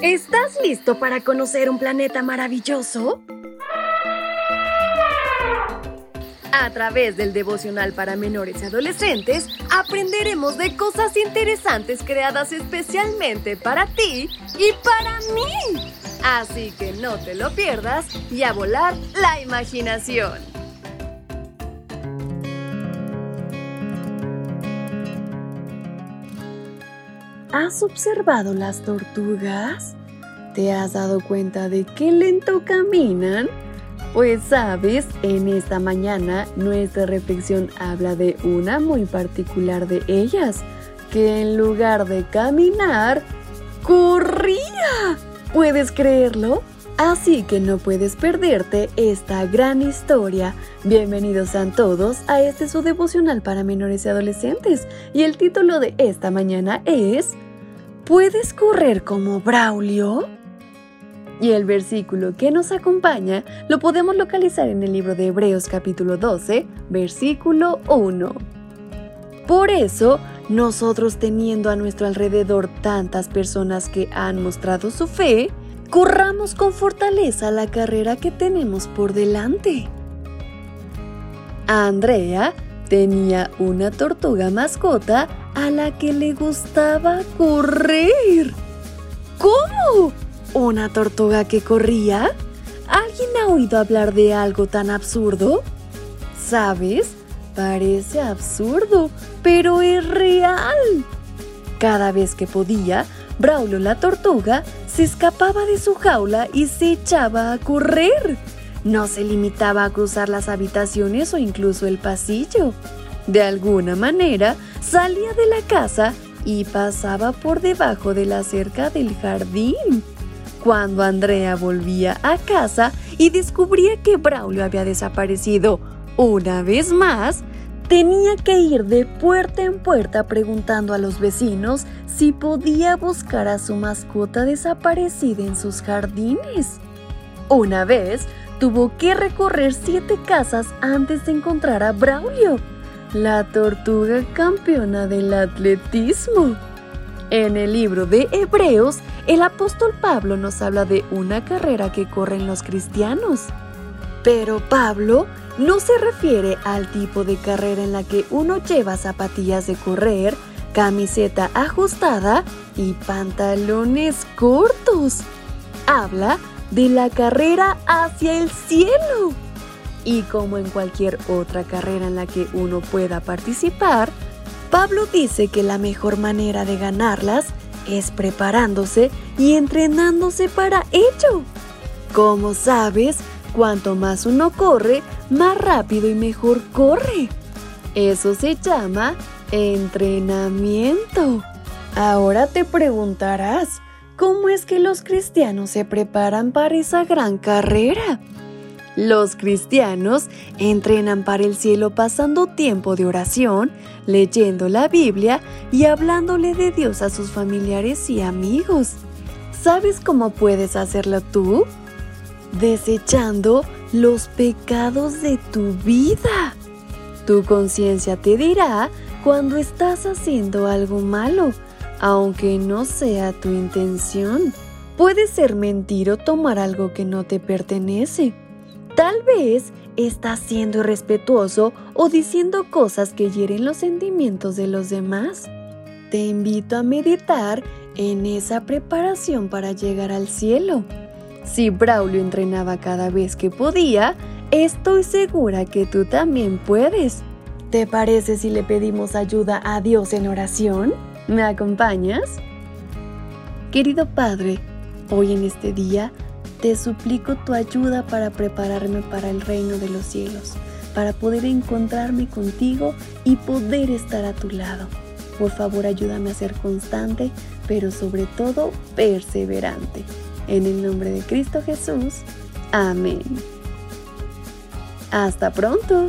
¿Estás listo para conocer un planeta maravilloso? A través del devocional para menores y adolescentes, aprenderemos de cosas interesantes creadas especialmente para ti y para mí. Así que no te lo pierdas y a volar la imaginación. ¿Has observado las tortugas? ¿Te has dado cuenta de qué lento caminan? Pues sabes, en esta mañana nuestra reflexión habla de una muy particular de ellas, que en lugar de caminar, corría. ¿Puedes creerlo? Así que no puedes perderte esta gran historia. Bienvenidos a todos a este su devocional para menores y adolescentes. Y el título de esta mañana es ¿Puedes correr como Braulio? Y el versículo que nos acompaña lo podemos localizar en el libro de Hebreos capítulo 12, versículo 1. Por eso, nosotros teniendo a nuestro alrededor tantas personas que han mostrado su fe, corramos con fortaleza la carrera que tenemos por delante. Andrea tenía una tortuga mascota a la que le gustaba correr. ¿Cómo? ¿Una tortuga que corría? ¿Alguien ha oído hablar de algo tan absurdo? ¿Sabes? Parece absurdo, pero es real. Cada vez que podía, Braulio la tortuga se escapaba de su jaula y se echaba a correr. No se limitaba a cruzar las habitaciones o incluso el pasillo. De alguna manera, salía de la casa y pasaba por debajo de la cerca del jardín. Cuando Andrea volvía a casa y descubría que Braulio había desaparecido una vez más, tenía que ir de puerta en puerta preguntando a los vecinos si podía buscar a su mascota desaparecida en sus jardines. Una vez tuvo que recorrer siete casas antes de encontrar a Braulio, la tortuga campeona del atletismo. En el libro de Hebreos, el apóstol Pablo nos habla de una carrera que corren los cristianos. Pero Pablo no se refiere al tipo de carrera en la que uno lleva zapatillas de correr, camiseta ajustada y pantalones cortos. Habla de la carrera hacia el cielo. Y como en cualquier otra carrera en la que uno pueda participar, Pablo dice que la mejor manera de ganarlas es preparándose y entrenándose para ello. Como sabes, Cuanto más uno corre, más rápido y mejor corre. Eso se llama entrenamiento. Ahora te preguntarás, ¿cómo es que los cristianos se preparan para esa gran carrera? Los cristianos entrenan para el cielo pasando tiempo de oración, leyendo la Biblia y hablándole de Dios a sus familiares y amigos. ¿Sabes cómo puedes hacerlo tú? desechando los pecados de tu vida. Tu conciencia te dirá cuando estás haciendo algo malo, aunque no sea tu intención. Puede ser mentir o tomar algo que no te pertenece. Tal vez estás siendo irrespetuoso o diciendo cosas que hieren los sentimientos de los demás. Te invito a meditar en esa preparación para llegar al cielo. Si Braulio entrenaba cada vez que podía, estoy segura que tú también puedes. ¿Te parece si le pedimos ayuda a Dios en oración? ¿Me acompañas? Querido Padre, hoy en este día te suplico tu ayuda para prepararme para el reino de los cielos, para poder encontrarme contigo y poder estar a tu lado. Por favor, ayúdame a ser constante, pero sobre todo perseverante. En el nombre de Cristo Jesús. Amén. Hasta pronto.